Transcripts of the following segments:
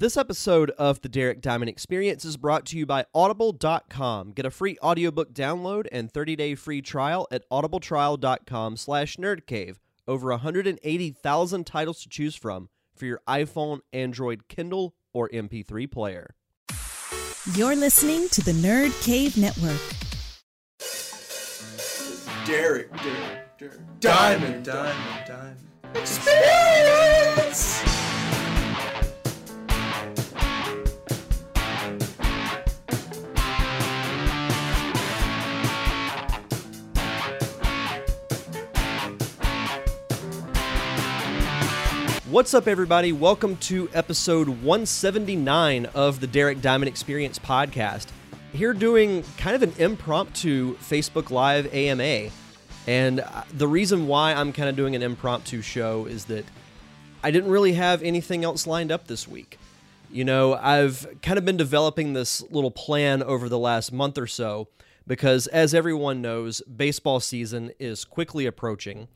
This episode of the Derek Diamond Experience is brought to you by Audible.com. Get a free audiobook download and 30-day free trial at audibletrial.com slash nerdcave. Over 180,000 titles to choose from for your iPhone, Android, Kindle, or MP3 player. You're listening to the Nerd Cave Network. Derek, Derek, Derek. Diamond, diamond, diamond. Experience! What's up, everybody? Welcome to episode 179 of the Derek Diamond Experience podcast. Here doing kind of an impromptu Facebook Live AMA. And uh, the reason why I'm kind of doing an impromptu show is that I didn't really have anything else lined up this week. You know, I've kind of been developing this little plan over the last month or so because, as everyone knows, baseball season is quickly approaching.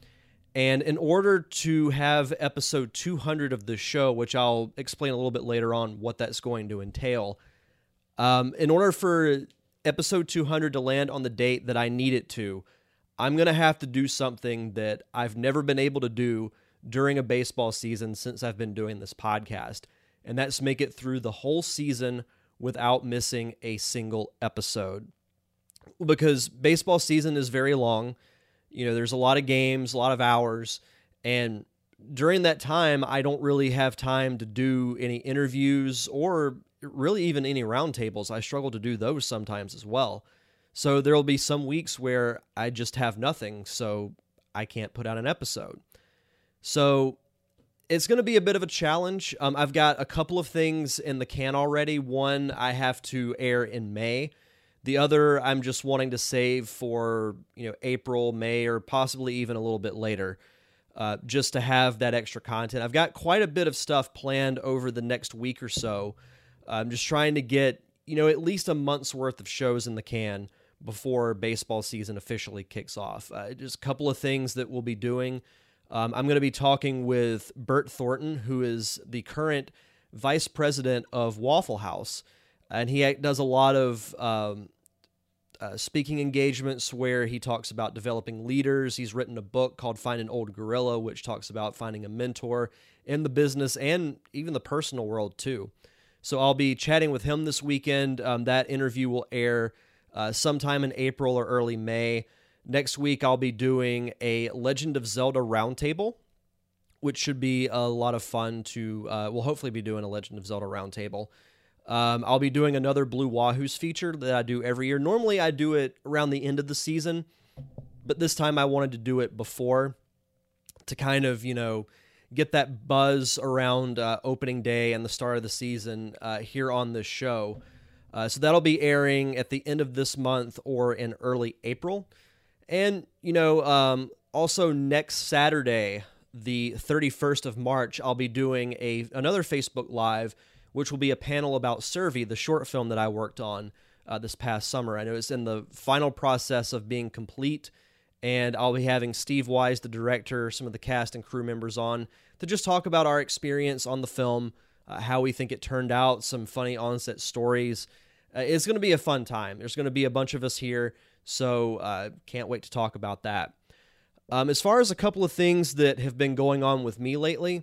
And in order to have episode 200 of the show, which I'll explain a little bit later on what that's going to entail, um, in order for episode 200 to land on the date that I need it to, I'm going to have to do something that I've never been able to do during a baseball season since I've been doing this podcast. And that's make it through the whole season without missing a single episode. Because baseball season is very long. You know, there's a lot of games, a lot of hours, and during that time, I don't really have time to do any interviews or really even any roundtables. I struggle to do those sometimes as well. So there will be some weeks where I just have nothing, so I can't put out an episode. So it's going to be a bit of a challenge. Um, I've got a couple of things in the can already. One I have to air in May. The other I'm just wanting to save for you know April, May, or possibly even a little bit later, uh, just to have that extra content. I've got quite a bit of stuff planned over the next week or so. I'm just trying to get you know at least a month's worth of shows in the can before baseball season officially kicks off. Uh, just a couple of things that we'll be doing. Um, I'm going to be talking with Bert Thornton, who is the current vice president of Waffle House and he does a lot of um, uh, speaking engagements where he talks about developing leaders. He's written a book called Find an Old Gorilla, which talks about finding a mentor in the business and even the personal world too. So I'll be chatting with him this weekend. Um, that interview will air uh, sometime in April or early May. Next week, I'll be doing a Legend of Zelda roundtable, which should be a lot of fun to. Uh, we'll hopefully be doing a Legend of Zelda roundtable. Um, I'll be doing another Blue Wahoos feature that I do every year. Normally, I do it around the end of the season, but this time I wanted to do it before to kind of, you know, get that buzz around uh, opening day and the start of the season uh, here on this show. Uh, so that'll be airing at the end of this month or in early April. And, you know, um, also next Saturday, the 31st of March, I'll be doing a another Facebook Live which will be a panel about Survey, the short film that I worked on uh, this past summer. I know it's in the final process of being complete, and I'll be having Steve Wise, the director, some of the cast and crew members on to just talk about our experience on the film, uh, how we think it turned out, some funny onset stories. Uh, it's going to be a fun time. There's going to be a bunch of us here, so uh, can't wait to talk about that. Um, as far as a couple of things that have been going on with me lately,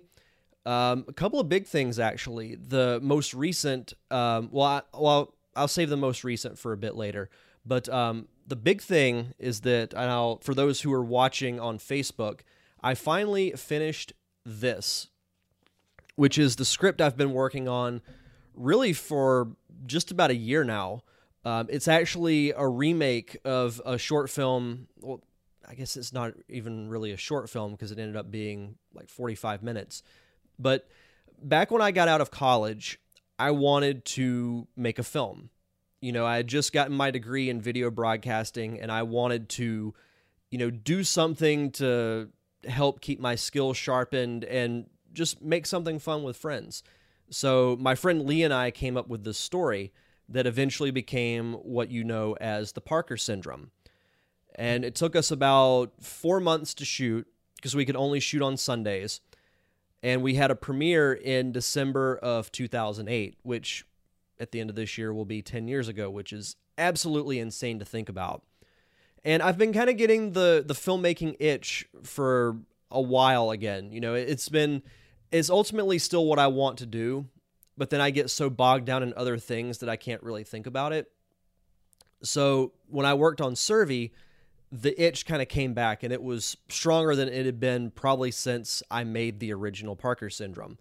um, a couple of big things, actually. The most recent, um, well, I, well, I'll save the most recent for a bit later. But um, the big thing is that, and I'll, for those who are watching on Facebook, I finally finished this, which is the script I've been working on really for just about a year now. Um, it's actually a remake of a short film. Well, I guess it's not even really a short film because it ended up being like 45 minutes. But back when I got out of college, I wanted to make a film. You know, I had just gotten my degree in video broadcasting and I wanted to, you know, do something to help keep my skills sharpened and just make something fun with friends. So my friend Lee and I came up with this story that eventually became what you know as the Parker syndrome. And it took us about four months to shoot because we could only shoot on Sundays. And we had a premiere in December of 2008, which at the end of this year will be 10 years ago, which is absolutely insane to think about. And I've been kind of getting the the filmmaking itch for a while again. You know, it's been it's ultimately still what I want to do, but then I get so bogged down in other things that I can't really think about it. So when I worked on Survey, the itch kind of came back and it was stronger than it had been probably since I made the original Parker syndrome.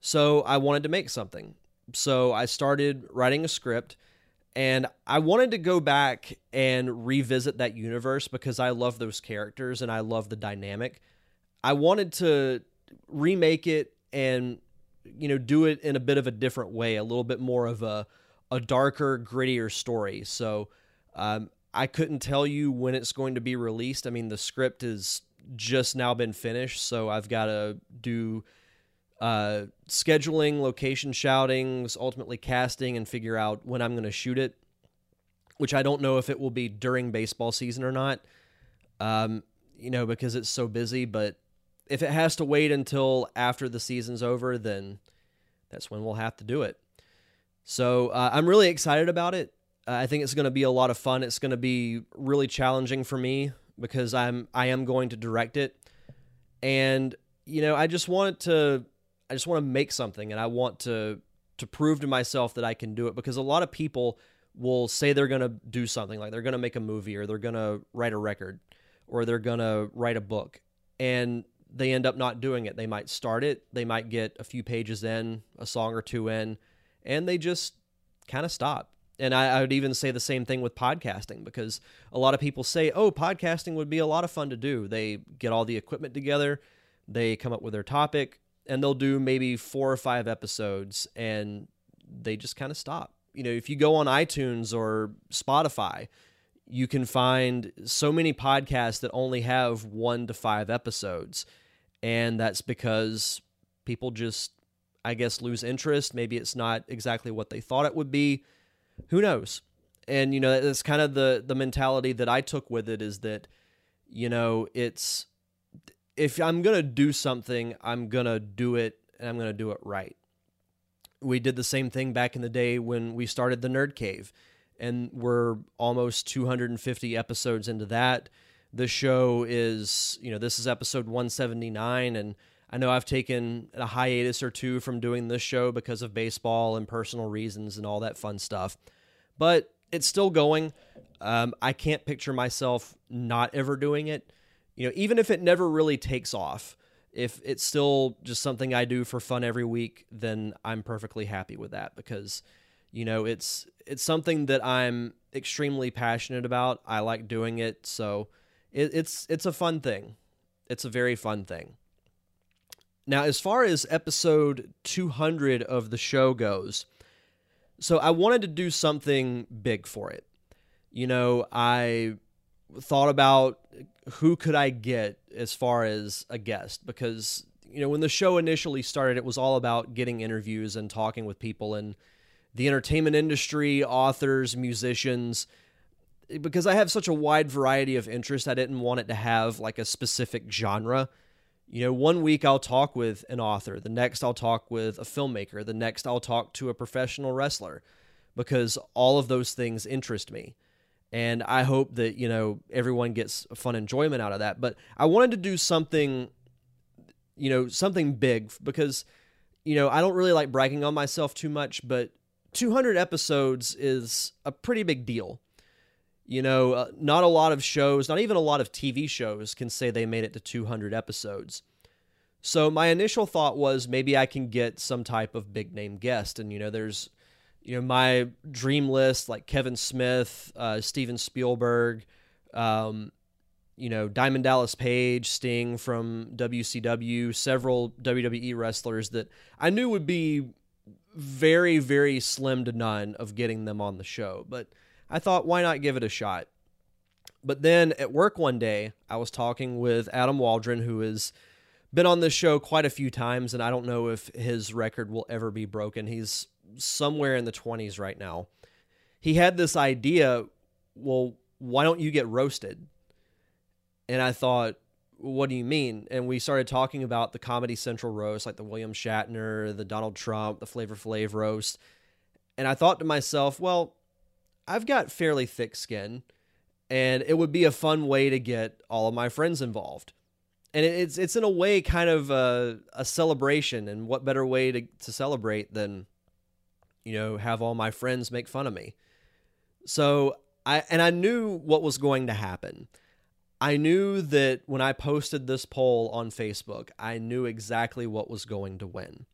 So I wanted to make something. So I started writing a script and I wanted to go back and revisit that universe because I love those characters and I love the dynamic. I wanted to remake it and you know do it in a bit of a different way, a little bit more of a a darker, grittier story. So um, I couldn't tell you when it's going to be released. I mean, the script is just now been finished, so I've got to do uh, scheduling, location scoutings, ultimately casting, and figure out when I'm going to shoot it. Which I don't know if it will be during baseball season or not. Um, you know, because it's so busy. But if it has to wait until after the season's over, then that's when we'll have to do it. So uh, I'm really excited about it. I think it's going to be a lot of fun. It's going to be really challenging for me because I'm I am going to direct it, and you know I just want to I just want to make something, and I want to to prove to myself that I can do it because a lot of people will say they're going to do something like they're going to make a movie or they're going to write a record or they're going to write a book and they end up not doing it. They might start it, they might get a few pages in, a song or two in, and they just kind of stop. And I, I, would even say the same thing with podcasting because a lot of people say, oh, podcasting would be a lot of fun to do. They get all the equipment together, they come up with their topic, and they'll do maybe four or five episodes and they just kind of stop. You know, if you go on iTunes or Spotify, you can find so many podcasts that only have one to five episodes. And that's because people just I guess, lose interest. Maybe it's not exactly what they thought it would be. Who knows? And you know, that's kind of the the mentality that I took with it is that, you know, it's if I'm gonna do something, I'm gonna do it and I'm gonna do it right. We did the same thing back in the day when we started the Nerd Cave, and we're almost 250 episodes into that. The show is, you know, this is episode 179, and I know I've taken a hiatus or two from doing this show because of baseball and personal reasons and all that fun stuff, but it's still going. Um, I can't picture myself not ever doing it. You know, even if it never really takes off, if it's still just something I do for fun every week, then I'm perfectly happy with that because, you know, it's it's something that I'm extremely passionate about. I like doing it, so it, it's it's a fun thing. It's a very fun thing. Now, as far as episode 200 of the show goes, so I wanted to do something big for it. You know, I thought about who could I get as far as a guest because you know when the show initially started it was all about getting interviews and talking with people in the entertainment industry, authors, musicians because I have such a wide variety of interests I didn't want it to have like a specific genre you know, one week I'll talk with an author, the next I'll talk with a filmmaker, the next I'll talk to a professional wrestler because all of those things interest me. And I hope that, you know, everyone gets fun enjoyment out of that. But I wanted to do something, you know, something big because, you know, I don't really like bragging on myself too much, but 200 episodes is a pretty big deal. You know, uh, not a lot of shows, not even a lot of TV shows can say they made it to 200 episodes. So my initial thought was maybe I can get some type of big name guest. And, you know, there's, you know, my dream list like Kevin Smith, uh, Steven Spielberg, um, you know, Diamond Dallas Page, Sting from WCW, several WWE wrestlers that I knew would be very, very slim to none of getting them on the show. But I thought, why not give it a shot? But then at work one day, I was talking with Adam Waldron, who has been on this show quite a few times, and I don't know if his record will ever be broken. He's somewhere in the 20s right now. He had this idea well, why don't you get roasted? And I thought, what do you mean? And we started talking about the Comedy Central roast, like the William Shatner, the Donald Trump, the Flavor Flav roast. And I thought to myself, well, I've got fairly thick skin, and it would be a fun way to get all of my friends involved. And it's it's in a way kind of a, a celebration, and what better way to, to celebrate than, you know, have all my friends make fun of me. So I and I knew what was going to happen. I knew that when I posted this poll on Facebook, I knew exactly what was going to win.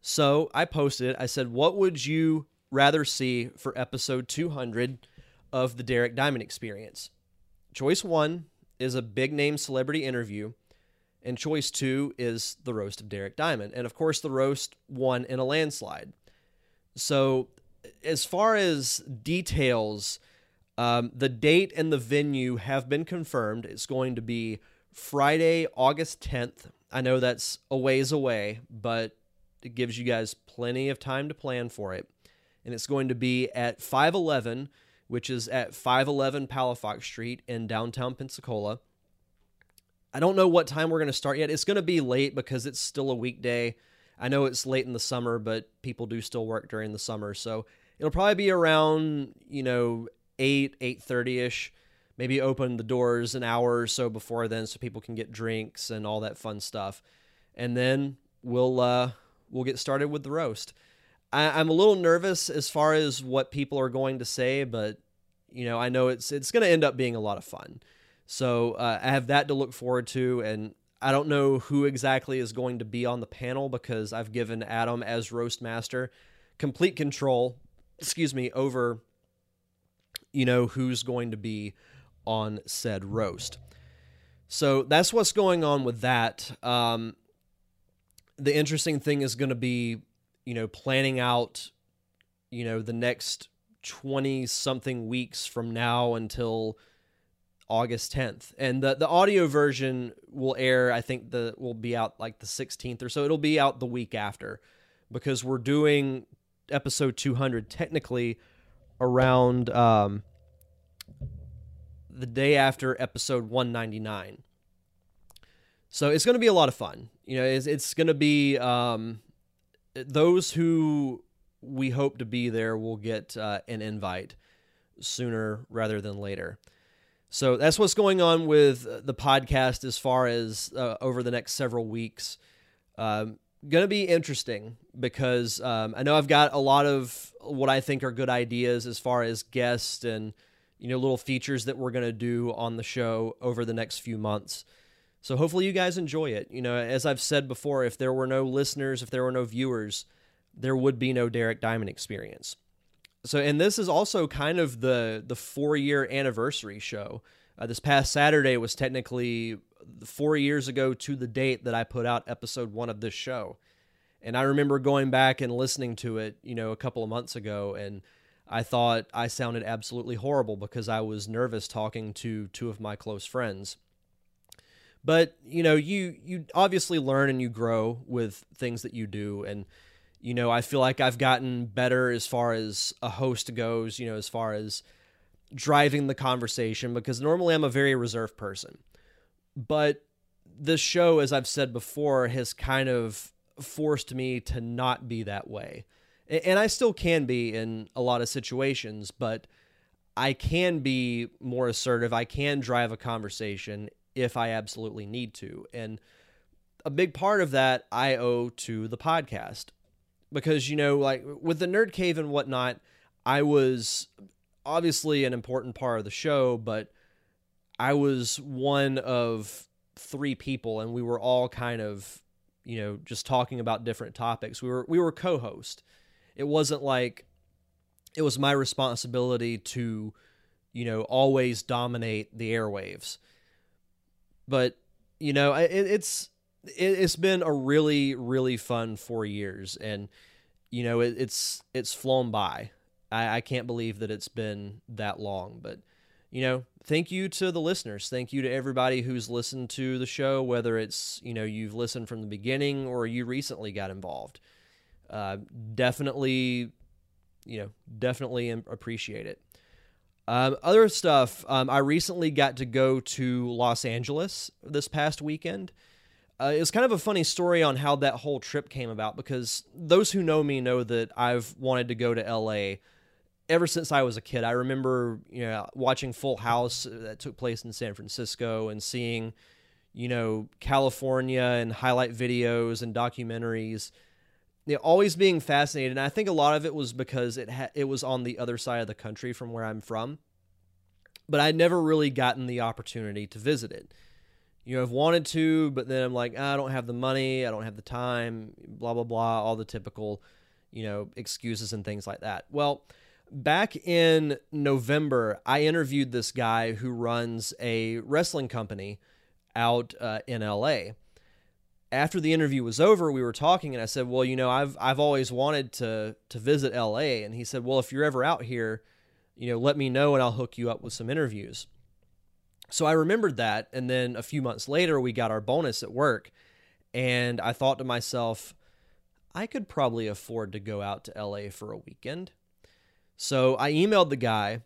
So I posted it. I said, What would you rather see for episode 200 of the Derek Diamond Experience? Choice one is a big name celebrity interview, and choice two is the roast of Derek Diamond. And of course, the roast won in a landslide. So, as far as details, um, the date and the venue have been confirmed. It's going to be Friday, August 10th. I know that's a ways away, but it gives you guys plenty of time to plan for it. And it's going to be at 511, which is at 511 Palafox Street in downtown Pensacola. I don't know what time we're going to start yet. It's going to be late because it's still a weekday. I know it's late in the summer, but people do still work during the summer. So it'll probably be around, you know, 8, 8.30ish. Maybe open the doors an hour or so before then so people can get drinks and all that fun stuff. And then we'll uh, we'll get started with the roast. I, am a little nervous as far as what people are going to say, but you know, I know it's it's going to end up being a lot of fun. So uh, I have that to look forward to, and I don't know who exactly is going to be on the panel because I've given Adam as roast master complete control. Excuse me over. You know who's going to be on said roast. So that's what's going on with that. Um, the interesting thing is going to be, you know, planning out, you know, the next 20 something weeks from now until August 10th. And the the audio version will air I think the will be out like the 16th or so. It'll be out the week after because we're doing episode 200 technically around um the day after episode 199. So it's going to be a lot of fun. You know, it's, it's going to be um, those who we hope to be there will get uh, an invite sooner rather than later. So that's what's going on with the podcast as far as uh, over the next several weeks. Um, going to be interesting because um, I know I've got a lot of what I think are good ideas as far as guests and you know little features that we're going to do on the show over the next few months. So hopefully you guys enjoy it. You know, as I've said before, if there were no listeners, if there were no viewers, there would be no Derek Diamond experience. So, and this is also kind of the the four year anniversary show. Uh, this past Saturday was technically four years ago to the date that I put out episode one of this show. And I remember going back and listening to it, you know, a couple of months ago, and I thought I sounded absolutely horrible because I was nervous talking to two of my close friends but you know you you obviously learn and you grow with things that you do. And you know i feel like i've gotten better as far as a host goes you know as far as driving the conversation because normally i'm a very reserved person. But this show as i've said before has kind of forced me to not be that way. And i still can be in a lot of situations but i can be more assertive. I can drive a conversation if I absolutely need to. And a big part of that I owe to the podcast. Because, you know, like with the Nerd Cave and whatnot, I was obviously an important part of the show, but I was one of three people and we were all kind of, you know, just talking about different topics. We were we were co-host. It wasn't like it was my responsibility to, you know, always dominate the airwaves. But you know, it, it's it, has been a really really fun four years, and you know, it, it's it's flown by. I, I can't believe that it's been that long, but you know, thank you to the listeners. Thank you to everybody who's listened to the show, whether it's, you know, you've listened from the beginning or you recently got involved. Uh, definitely, you know, definitely appreciate it. Um, other stuff, um, I recently got to go to Los Angeles this past weekend. Uh, it's kind of a funny story on how that whole trip came about because those who know me know that I've wanted to go to LA ever since I was a kid. I remember, you know, watching Full House uh, that took place in San Francisco and seeing, you know, California and highlight videos and documentaries you know, always being fascinated. And I think a lot of it was because it ha- it was on the other side of the country from where I'm from, but I'd never really gotten the opportunity to visit it. You know, I've wanted to, but then I'm like, I don't have the money, I don't have the time, blah blah blah, all the typical, you know, excuses and things like that. Well, back in November, I interviewed this guy who runs a wrestling company out uh, in LA after the interview was over, we were talking, and I said, "Well, you know, I've I've always wanted to to visit L.A." And he said, "Well, if you're ever out here, you know, let me know, and I'll hook you up with some interviews." So I remembered that, and then a few months later, we got our bonus at work, and I thought to myself, I could probably afford to go out to L.A. for a weekend. So I emailed the guy,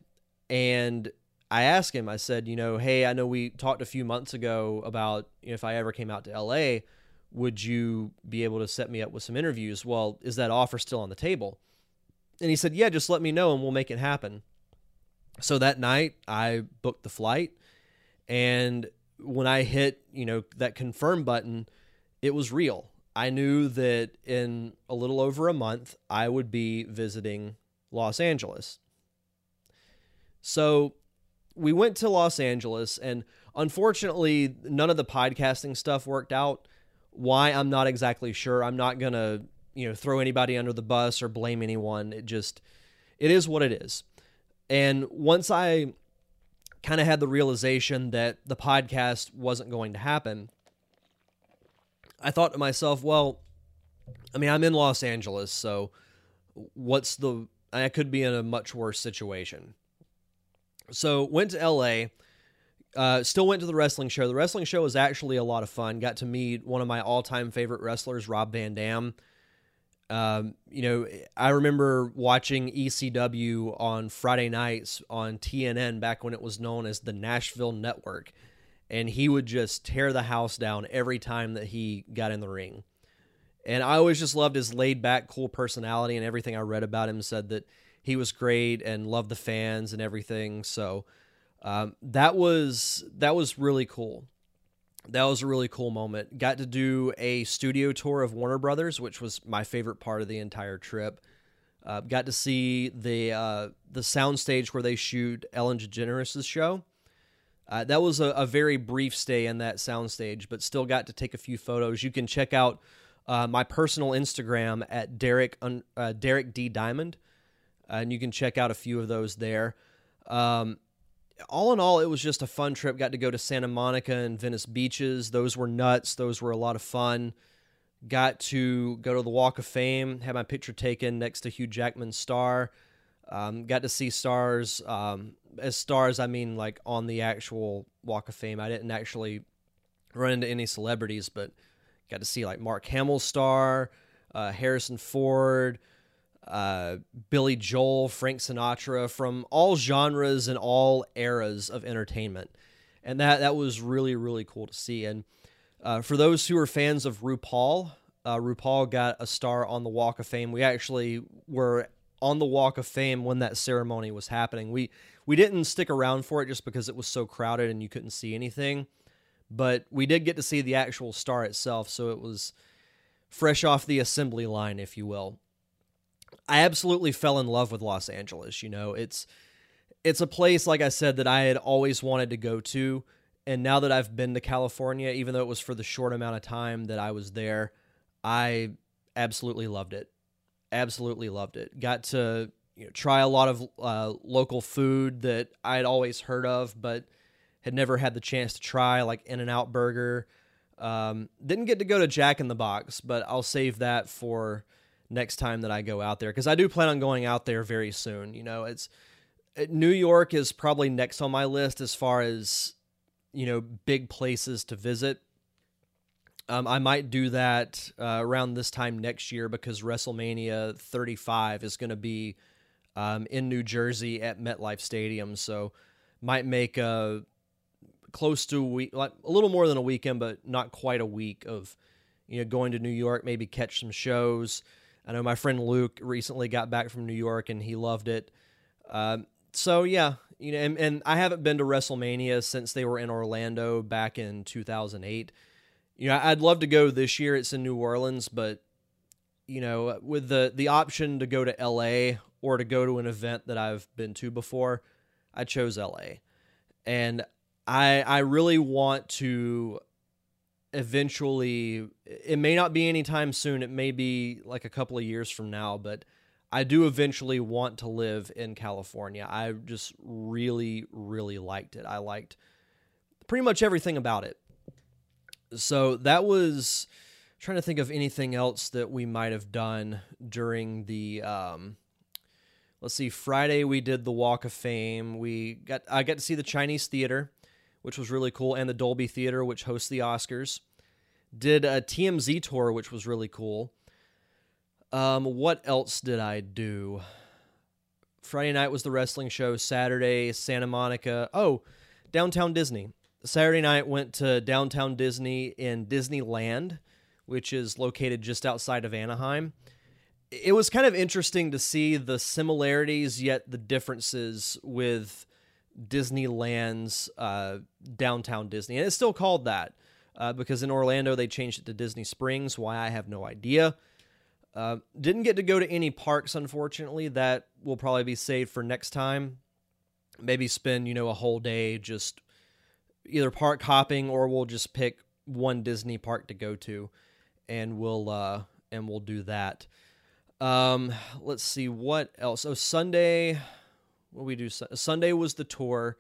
and I asked him. I said, "You know, hey, I know we talked a few months ago about if I ever came out to L.A." would you be able to set me up with some interviews? Well, is that offer still on the table? And he said, yeah, just let me know and we'll make it happen. So that night I booked the flight and when I hit, you know, that confirm button, it was real. I knew that in a little over a month I would be visiting Los Angeles. So we went to Los Angeles and unfortunately none of the podcasting stuff worked out why I'm not exactly sure. I'm not going to, you know, throw anybody under the bus or blame anyone. It just it is what it is. And once I kind of had the realization that the podcast wasn't going to happen, I thought to myself, well, I mean, I'm in Los Angeles, so what's the I could be in a much worse situation. So went to LA uh, still went to the wrestling show. The wrestling show was actually a lot of fun. Got to meet one of my all-time favorite wrestlers, Rob Van Dam. Um, you know, I remember watching ECW on Friday nights on TNN back when it was known as the Nashville Network, and he would just tear the house down every time that he got in the ring. And I always just loved his laid-back, cool personality, and everything I read about him said that he was great and loved the fans and everything. So um, that was that was really cool. That was a really cool moment. Got to do a studio tour of Warner Brothers, which was my favorite part of the entire trip. Uh, got to see the uh, the soundstage where they shoot Ellen DeGeneres' show. Uh, that was a, a, very brief stay in that soundstage, but still got to take a few photos. You can check out uh, my personal Instagram at Derek uh, Derek D Diamond, and you can check out a few of those there. Um, all in all, it was just a fun trip. Got to go to Santa Monica and Venice beaches. Those were nuts. Those were a lot of fun. Got to go to the Walk of Fame, had my picture taken next to Hugh Jackman's star. Um, got to see stars. Um, as stars, I mean like on the actual Walk of Fame. I didn't actually run into any celebrities, but got to see like Mark Hamill's star, uh, Harrison Ford, uh, Billy Joel, Frank Sinatra, from all genres and all eras of entertainment, and that that was really really cool to see. And uh, for those who are fans of RuPaul, uh, RuPaul got a star on the Walk of Fame. We actually were on the Walk of Fame when that ceremony was happening. We we didn't stick around for it just because it was so crowded and you couldn't see anything, but we did get to see the actual star itself. So it was fresh off the assembly line, if you will. I absolutely fell in love with Los Angeles. You know, it's it's a place like I said that I had always wanted to go to, and now that I've been to California, even though it was for the short amount of time that I was there, I absolutely loved it. Absolutely loved it. Got to you know, try a lot of uh, local food that I'd always heard of, but had never had the chance to try, like In and Out Burger. Um, didn't get to go to Jack in the Box, but I'll save that for next time that I go out there because I do plan on going out there very soon. You know, it's New York is probably next on my list as far as you know big places to visit. Um, I might do that uh, around this time next year because WrestleMania 35 is going to be um, in New Jersey at MetLife Stadium. So might make a close to a week, like a little more than a weekend, but not quite a week of you know going to New York, maybe catch some shows. I know my friend Luke recently got back from New York and he loved it. Um, so yeah, you know, and, and I haven't been to WrestleMania since they were in Orlando back in 2008. You know, I'd love to go this year. It's in New Orleans, but you know, with the the option to go to LA or to go to an event that I've been to before, I chose LA. And I I really want to eventually it may not be anytime soon, it may be like a couple of years from now, but I do eventually want to live in California. I just really really liked it. I liked pretty much everything about it. So that was trying to think of anything else that we might have done during the um, let's see friday we did the walk of fame we got i got to see the chinese theater which was really cool and the dolby theater which hosts the oscars did a tmz tour which was really cool. Um, what else did i do? Friday night was the wrestling show. Saturday santa monica. Oh downtown disney. Saturday night went to downtown disney in disneyland which is located just outside of Anaheim. It was kind of interesting to see the similarities yet the differences with Disneyland's uh, downtown Disney. And it's still called that uh, because in Orlando they changed it to Disney Springs. Why, I have no idea. Uh, didn't get to go to any parks, unfortunately. That will probably be saved for next time. Maybe spend, you know, a whole day just either park hopping or we'll just pick one Disney park to go to and we'll uh, and we'll do that. Um, let's see what else. Oh, Sunday, what we do? Sunday was the tour.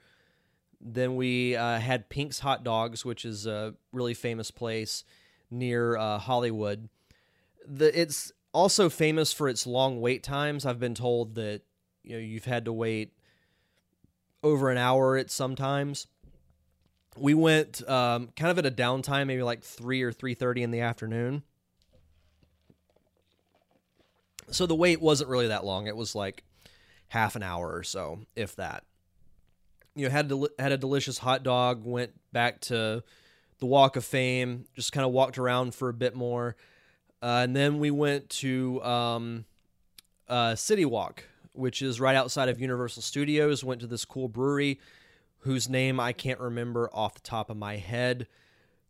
Then we uh, had Pink's Hot Dogs, which is a really famous place near uh, Hollywood. The it's also famous for its long wait times. I've been told that you know you've had to wait over an hour at sometimes we went um, kind of at a downtime, maybe like three or three thirty in the afternoon. So the wait wasn't really that long. It was like half an hour or so, if that. You know, had del- had a delicious hot dog. Went back to the Walk of Fame. Just kind of walked around for a bit more, uh, and then we went to um, uh, City Walk, which is right outside of Universal Studios. Went to this cool brewery whose name I can't remember off the top of my head.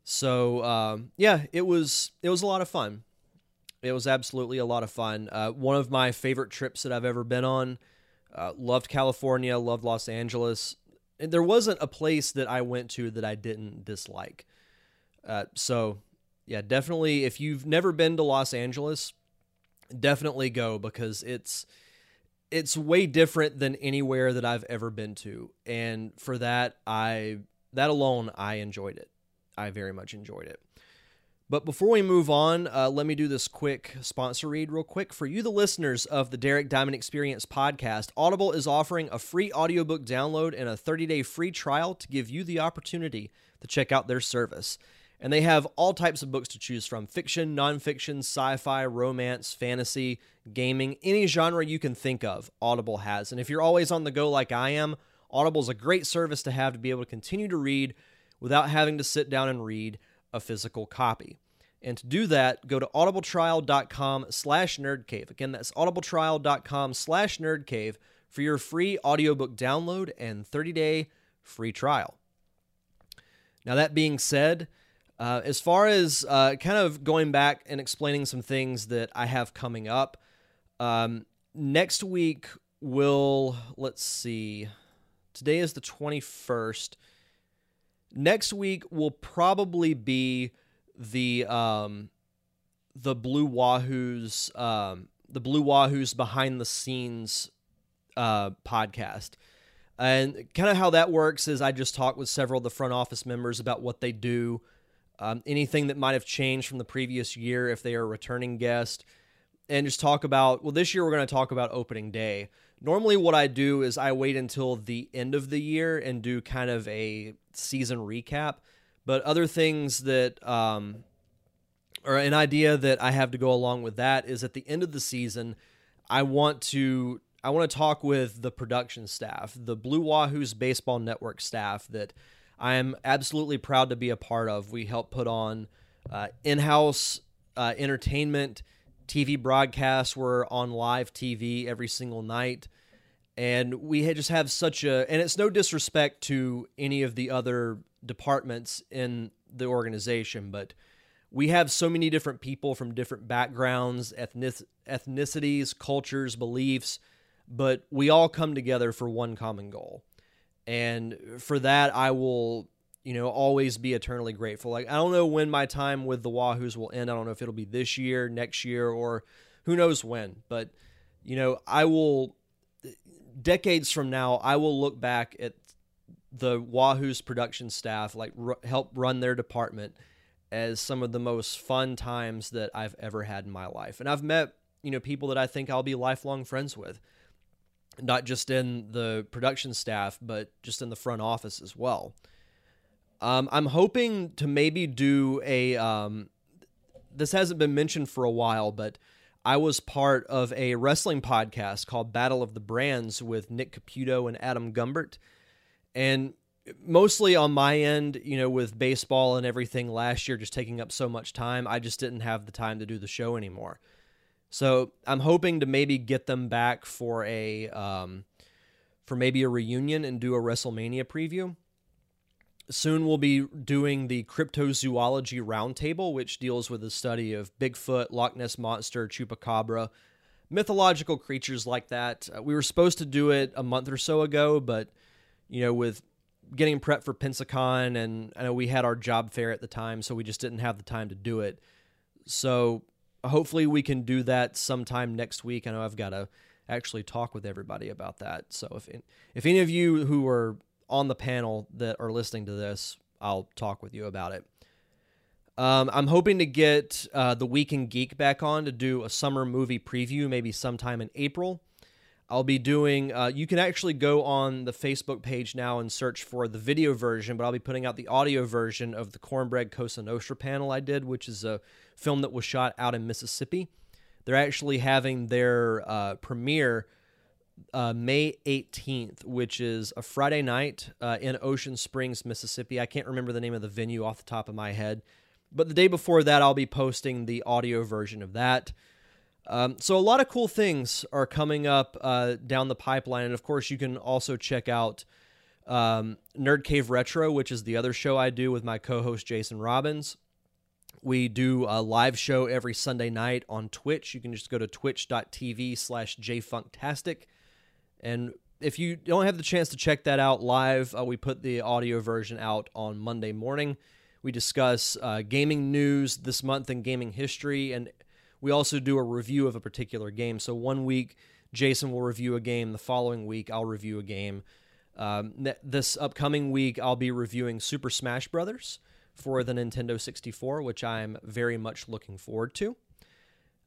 So um, yeah, it was it was a lot of fun. It was absolutely a lot of fun. Uh, one of my favorite trips that I've ever been on. Uh, loved California, loved Los Angeles. There wasn't a place that I went to that I didn't dislike. Uh, so yeah, definitely. If you've never been to Los Angeles, definitely go because it's it's way different than anywhere that I've ever been to. And for that, I that alone, I enjoyed it. I very much enjoyed it. But before we move on, uh, let me do this quick sponsor read real quick. For you, the listeners of the Derek Diamond Experience podcast, Audible is offering a free audiobook download and a 30 day free trial to give you the opportunity to check out their service. And they have all types of books to choose from fiction, nonfiction, sci fi, romance, fantasy, gaming, any genre you can think of, Audible has. And if you're always on the go like I am, Audible is a great service to have to be able to continue to read without having to sit down and read a physical copy. And to do that, go to audibletrial.com slash nerdcave. Again, that's audibletrial.com slash nerdcave for your free audiobook download and 30-day free trial. Now, that being said, uh, as far as uh, kind of going back and explaining some things that I have coming up, um, next week will, let's see, today is the 21st. Next week will probably be the um, the Blue Wahoos um, the Blue Wahoos behind the scenes uh, podcast. And kind of how that works is I just talk with several of the front office members about what they do, um, anything that might have changed from the previous year if they are a returning guest, and just talk about. Well, this year we're going to talk about opening day. Normally, what I do is I wait until the end of the year and do kind of a season recap. But other things that, um, or an idea that I have to go along with that is at the end of the season, I want to I want to talk with the production staff, the Blue Wahoos Baseball Network staff that I am absolutely proud to be a part of. We help put on uh, in house uh, entertainment, TV broadcasts. We're on live TV every single night. And we just have such a, and it's no disrespect to any of the other departments in the organization, but we have so many different people from different backgrounds, ethnic, ethnicities, cultures, beliefs, but we all come together for one common goal. And for that, I will, you know, always be eternally grateful. Like, I don't know when my time with the Wahoos will end. I don't know if it'll be this year, next year, or who knows when. But, you know, I will, decades from now, I will look back at the Wahoos production staff, like r- help run their department, as some of the most fun times that I've ever had in my life. And I've met, you know, people that I think I'll be lifelong friends with not just in the production staff, but just in the front office as well. Um, I'm hoping to maybe do a. Um, this hasn't been mentioned for a while, but I was part of a wrestling podcast called Battle of the Brands with Nick Caputo and Adam Gumbert. And mostly on my end, you know, with baseball and everything last year just taking up so much time, I just didn't have the time to do the show anymore. So I'm hoping to maybe get them back for a um, for maybe a reunion and do a WrestleMania preview. Soon we'll be doing the Cryptozoology Roundtable, which deals with the study of Bigfoot, Loch Ness Monster, Chupacabra, mythological creatures like that. Uh, we were supposed to do it a month or so ago, but you know, with getting prep for Pensacon, and I know we had our job fair at the time, so we just didn't have the time to do it. So hopefully we can do that sometime next week. I know I've got to actually talk with everybody about that. So if if any of you who are on the panel that are listening to this, I'll talk with you about it. Um, I'm hoping to get uh, the Weekend Geek back on to do a summer movie preview, maybe sometime in April. I'll be doing. Uh, you can actually go on the Facebook page now and search for the video version, but I'll be putting out the audio version of the Cornbread Cosa Nostra panel I did, which is a film that was shot out in Mississippi. They're actually having their uh, premiere uh, May 18th, which is a Friday night uh, in Ocean Springs, Mississippi. I can't remember the name of the venue off the top of my head, but the day before that, I'll be posting the audio version of that. Um, so a lot of cool things are coming up uh, down the pipeline, and of course, you can also check out um, Nerd Cave Retro, which is the other show I do with my co-host Jason Robbins. We do a live show every Sunday night on Twitch. You can just go to twitch.tv slash jfunktastic. And if you don't have the chance to check that out live, uh, we put the audio version out on Monday morning. We discuss uh, gaming news this month and gaming history, and we also do a review of a particular game. So one week, Jason will review a game. The following week, I'll review a game. Um, this upcoming week, I'll be reviewing Super Smash Brothers for the Nintendo 64, which I'm very much looking forward to.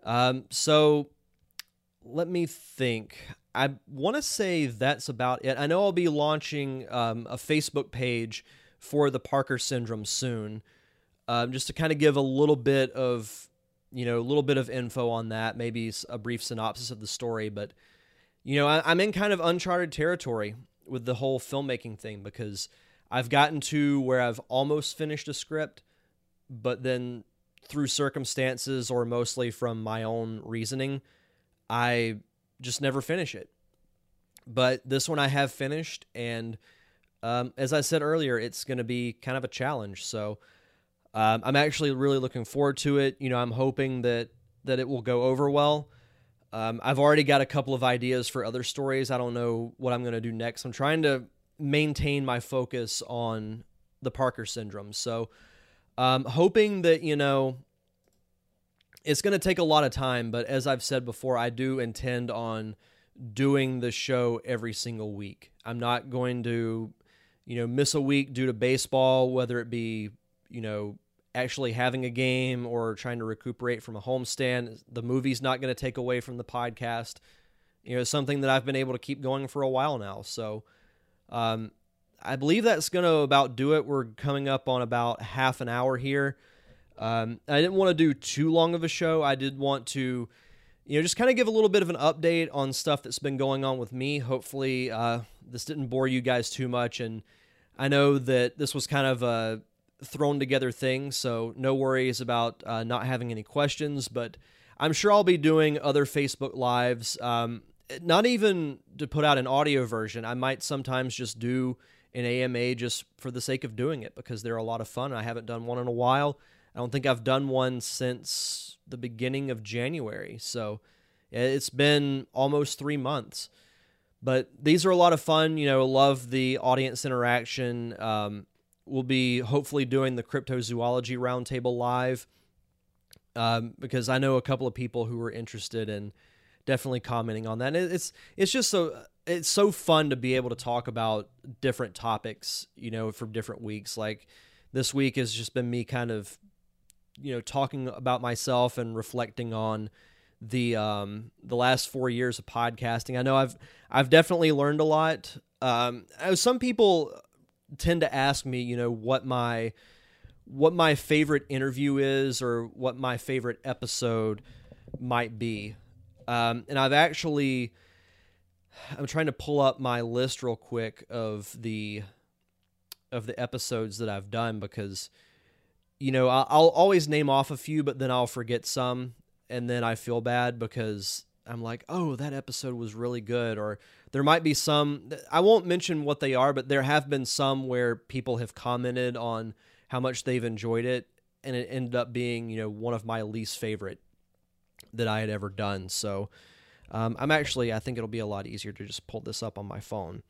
Um, so let me think. I want to say that's about it. I know I'll be launching um, a Facebook page for the Parker syndrome soon, um, just to kind of give a little bit of, you know, a little bit of info on that, maybe a brief synopsis of the story. But, you know, I, I'm in kind of uncharted territory with the whole filmmaking thing because I've gotten to where I've almost finished a script, but then through circumstances or mostly from my own reasoning, I just never finish it. But this one I have finished, and um, as I said earlier, it's going to be kind of a challenge. So um, I'm actually really looking forward to it. You know, I'm hoping that that it will go over well. Um, I've already got a couple of ideas for other stories. I don't know what I'm going to do next. I'm trying to maintain my focus on the Parker syndrome. So, um, hoping that, you know, it's going to take a lot of time, but as I've said before, I do intend on doing the show every single week. I'm not going to, you know, miss a week due to baseball, whether it be, you know, actually having a game or trying to recuperate from a homestand. The movie's not going to take away from the podcast. You know, something that I've been able to keep going for a while now. So, um, I believe that's going to about do it. We're coming up on about half an hour here. Um, I didn't want to do too long of a show. I did want to, you know, just kind of give a little bit of an update on stuff that's been going on with me. Hopefully, uh, this didn't bore you guys too much. And I know that this was kind of a thrown together thing, so no worries about uh, not having any questions. But I'm sure I'll be doing other Facebook Lives. Um, not even to put out an audio version. I might sometimes just do an AMA just for the sake of doing it because they're a lot of fun. I haven't done one in a while. I don't think I've done one since the beginning of January. So it's been almost three months. But these are a lot of fun. You know, love the audience interaction. Um, we'll be hopefully doing the cryptozoology roundtable live um, because I know a couple of people who are interested in definitely commenting on that. It's it's just so it's so fun to be able to talk about different topics, you know, from different weeks. Like this week has just been me kind of, you know, talking about myself and reflecting on the um the last four years of podcasting. I know I've I've definitely learned a lot. Um, some people tend to ask me, you know, what my what my favorite interview is or what my favorite episode might be. Um, and I've actually I'm trying to pull up my list real quick of the of the episodes that I've done because you know I'll, always name off a few, but then I'll forget some, and then I feel bad because I'm like, oh, that episode was really good, or there might be some. I won't mention what they are, but there have been some where people have commented on how much they've enjoyed it, and it ended up being you know one of my least favorite that I had ever done. So um, I'm actually, I think it'll be a lot easier to just pull this up on my phone.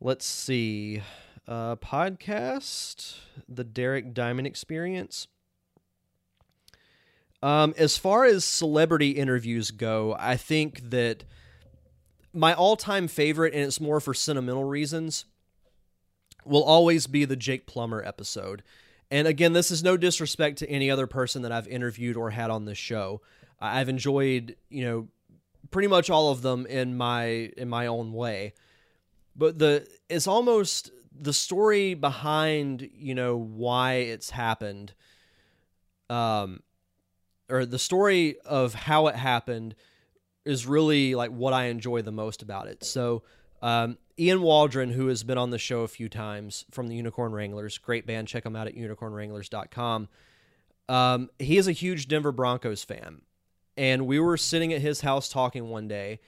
Let's see. Uh, podcast, the Derek Diamond Experience. Um, as far as celebrity interviews go, I think that my all time favorite, and it's more for sentimental reasons, will always be the Jake Plummer episode. And again, this is no disrespect to any other person that I've interviewed or had on this show. I've enjoyed, you know, pretty much all of them in my in my own way. But the it's almost the story behind, you know, why it's happened. Um or the story of how it happened is really like what I enjoy the most about it. So, um, Ian Waldron, who has been on the show a few times from the Unicorn Wranglers, great band. Check them out at unicornwranglers.com. Um, he is a huge Denver Broncos fan and we were sitting at his house talking one day,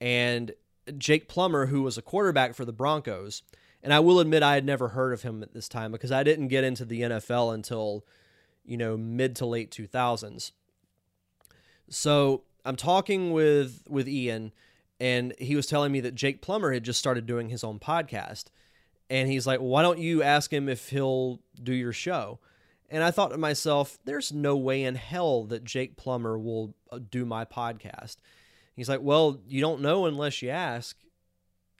and Jake Plummer, who was a quarterback for the Broncos, and I will admit I had never heard of him at this time because I didn't get into the NFL until, you know, mid to late 2000s. So I'm talking with with Ian, and he was telling me that Jake Plummer had just started doing his own podcast, and he's like, "Why don't you ask him if he'll do your show?" And I thought to myself, there's no way in hell that Jake Plummer will uh, do my podcast. He's like, well, you don't know unless you ask.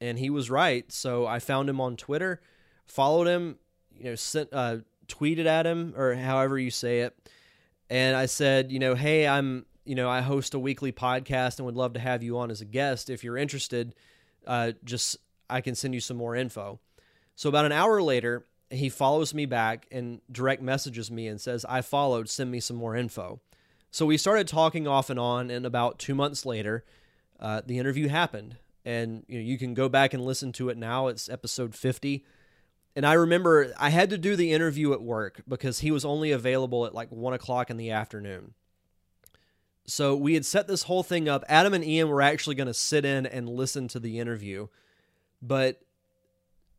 And he was right. So I found him on Twitter, followed him, you know, sent, uh, tweeted at him or however you say it. And I said, you know, hey, I'm, you know, I host a weekly podcast and would love to have you on as a guest. If you're interested, uh, just I can send you some more info. So about an hour later, he follows me back and direct messages me and says, I followed, send me some more info. So we started talking off and on, and about two months later, uh, the interview happened. And you know, you can go back and listen to it now. It's episode 50. And I remember I had to do the interview at work because he was only available at like one o'clock in the afternoon. So we had set this whole thing up. Adam and Ian were actually going to sit in and listen to the interview, but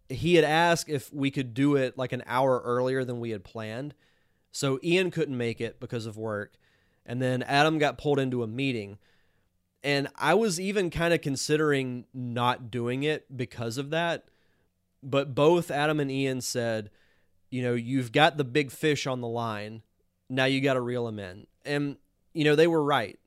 he had asked if we could do it like an hour earlier than we had planned. So Ian couldn't make it because of work. And then Adam got pulled into a meeting. And I was even kind of considering not doing it because of that. But both Adam and Ian said, you know, you've got the big fish on the line. Now you got to reel them in. And, you know, they were right.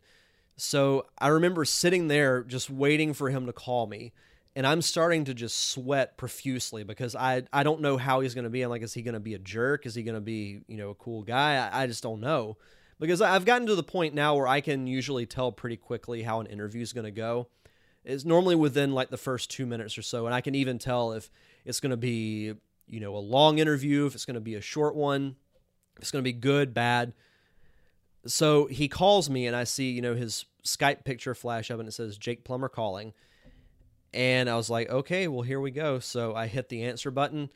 So I remember sitting there just waiting for him to call me and I'm starting to just sweat profusely because I I don't know how he's going to be. I'm like, is he going to be a jerk? Is he going to be you know a cool guy? I, I, just don't know because I've gotten to the point now where I can usually tell pretty quickly how an interview is going to go. It's normally within like the first two minutes or so, and I can even tell if it's going to be you know a long interview, if it's going to be a short one, if it's going to be good, bad. so he calls me and I see, you know, his Skype picture flash up and it says Jake Plummer calling. And I was like, okay, well, here we go. So I hit the answer button,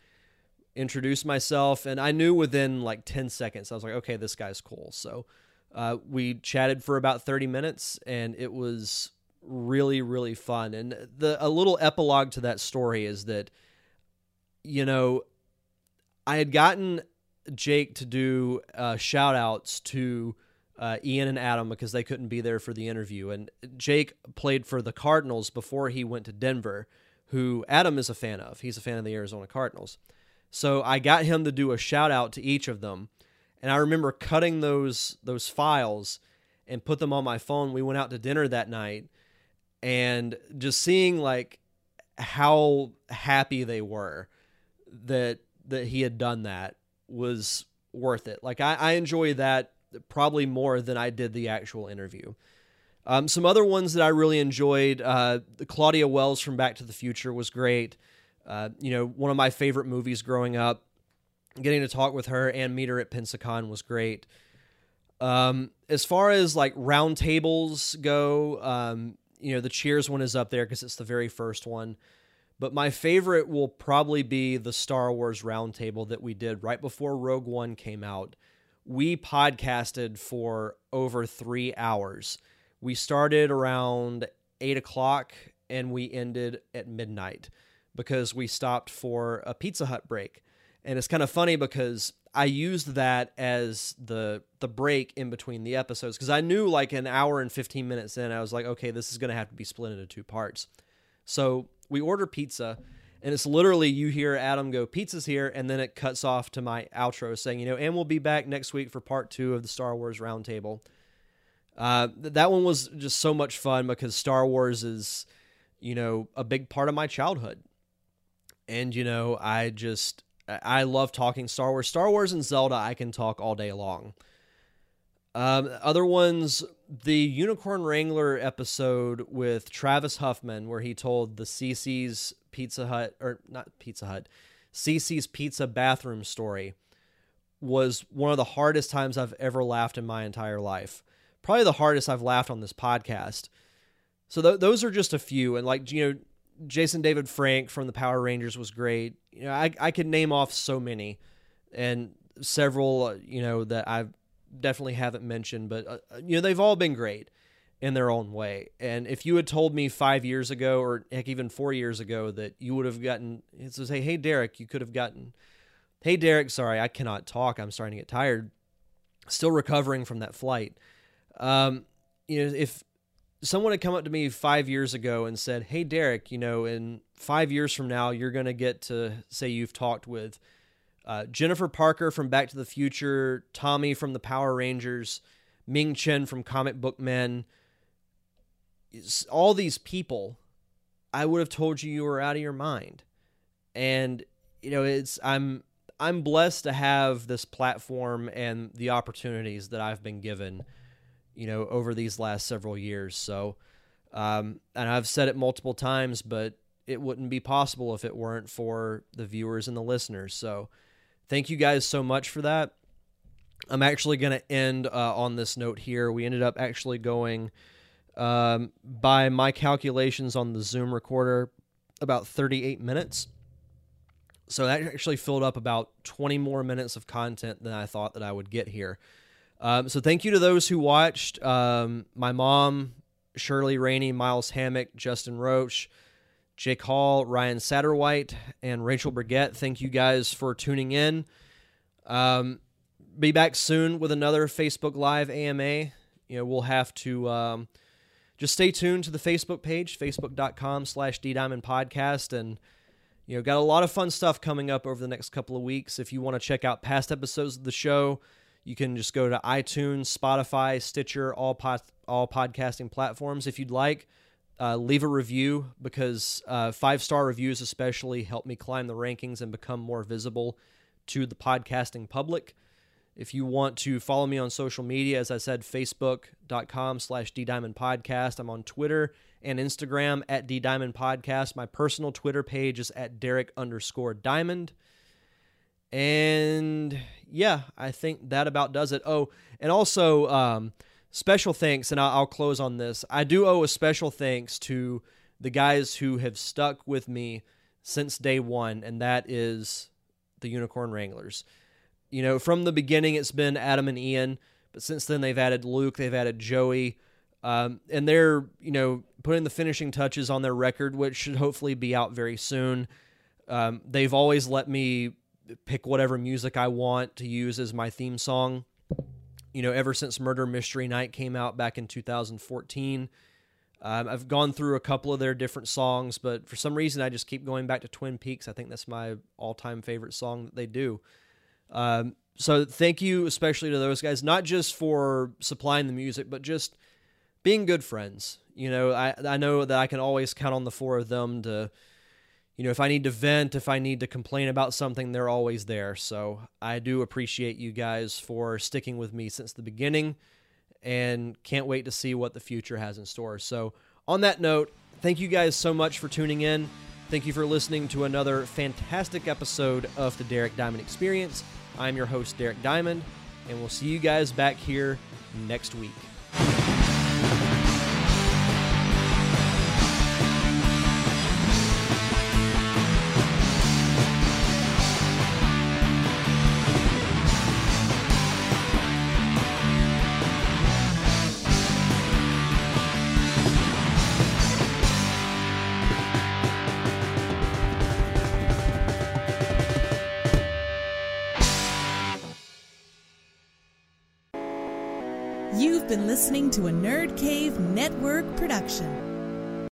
introduced myself, and I knew within like 10 seconds, I was like, okay, this guy's cool. So uh, we chatted for about 30 minutes and it was really, really fun. And the a little epilogue to that story is that, you know, I had gotten Jake to do uh, shout outs to uh, Ian and Adam because they couldn't be there for the interview. And Jake played for the Cardinals before he went to Denver, who Adam is a fan of. He's a fan of the Arizona Cardinals. So I got him to do a shout out to each of them. And I remember cutting those those files and put them on my phone. We went out to dinner that night and just seeing like how happy they were that that he had done that was worth it. Like I, I enjoy that probably more than I did the actual interview. Um, some other ones that I really enjoyed, uh, Claudia Wells from Back to the Future was great. Uh, you know, one of my favorite movies growing up. Getting to talk with her and meet her at Pensacon was great. Um, as far as like roundtables go, um, you know, the Cheers one is up there because it's the very first one. But my favorite will probably be the Star Wars roundtable that we did right before Rogue One came out. We podcasted for over three hours. We started around eight o'clock and we ended at midnight because we stopped for a Pizza Hut break. And it's kind of funny because I used that as the the break in between the episodes because I knew like an hour and 15 minutes in I was like okay this is going to have to be split into two parts. So we order pizza and it's literally you hear Adam go pizza's here and then it cuts off to my outro saying you know and we'll be back next week for part 2 of the Star Wars roundtable. Uh, that one was just so much fun because Star Wars is you know a big part of my childhood. And you know I just I love talking Star Wars. Star Wars and Zelda, I can talk all day long. Um, other ones, the Unicorn Wrangler episode with Travis Huffman, where he told the CiCi's Pizza Hut, or not Pizza Hut, CiCi's Pizza bathroom story, was one of the hardest times I've ever laughed in my entire life. Probably the hardest I've laughed on this podcast. So th- those are just a few. And like, you know, Jason David Frank from the Power Rangers was great. You know, I I could name off so many, and several uh, you know that I definitely haven't mentioned, but uh, you know they've all been great in their own way. And if you had told me five years ago, or heck, even four years ago, that you would have gotten, it says, hey, hey, Derek, you could have gotten, hey, Derek, sorry, I cannot talk. I'm starting to get tired. Still recovering from that flight. Um, you know, if someone had come up to me five years ago and said, Hey, Derek, you know, in five years from now, you're going to get to say you've talked with uh, Jennifer Parker from Back to the Future, Tommy from the Power Rangers, Ming Chen from Comic Book Men, all these people, I would have told you you were out of your mind. And, you know, it's, I'm, I'm blessed to have this platform and the opportunities that I've been given you know, over these last several years. So, um, and I've said it multiple times, but it wouldn't be possible if it weren't for the viewers and the listeners. So, thank you guys so much for that. I'm actually going to end uh, on this note here. We ended up actually going, um, by my calculations on the Zoom recorder, about 38 minutes. So that actually filled up about 20 more minutes of content than I thought that I would get here. Um, so thank you to those who watched. Um, my mom, Shirley Rainey, Miles Hammock, Justin Roach, Jake Hall, Ryan Satterwhite, and Rachel Brigette. Thank you guys for tuning in. Um, be back soon with another Facebook Live AMA. You know, we'll have to um, just stay tuned to the Facebook page, facebook.com slash Podcast. And, you know, got a lot of fun stuff coming up over the next couple of weeks. If you want to check out past episodes of the show, you can just go to iTunes, Spotify, Stitcher, all pod, all podcasting platforms. If you'd like, uh, leave a review because uh, five star reviews especially help me climb the rankings and become more visible to the podcasting public. If you want to follow me on social media, as I said, facebook.com slash diamond Podcast. I'm on Twitter and Instagram at diamond Podcast. My personal Twitter page is at Derek underscore Diamond. And yeah, I think that about does it. Oh, and also um, special thanks, and I'll, I'll close on this. I do owe a special thanks to the guys who have stuck with me since day one, and that is the Unicorn Wranglers. You know, from the beginning, it's been Adam and Ian, but since then they've added Luke, they've added Joey, um, and they're you know putting the finishing touches on their record, which should hopefully be out very soon. Um, they've always let me pick whatever music I want to use as my theme song. You know, ever since Murder Mystery Night came out back in 2014. Um, I've gone through a couple of their different songs, but for some reason I just keep going back to Twin Peaks. I think that's my all-time favorite song that they do. Um, so thank you especially to those guys, not just for supplying the music, but just being good friends. You know, I I know that I can always count on the four of them to, you know, if I need to vent, if I need to complain about something, they're always there. So I do appreciate you guys for sticking with me since the beginning and can't wait to see what the future has in store. So, on that note, thank you guys so much for tuning in. Thank you for listening to another fantastic episode of the Derek Diamond Experience. I'm your host, Derek Diamond, and we'll see you guys back here next week.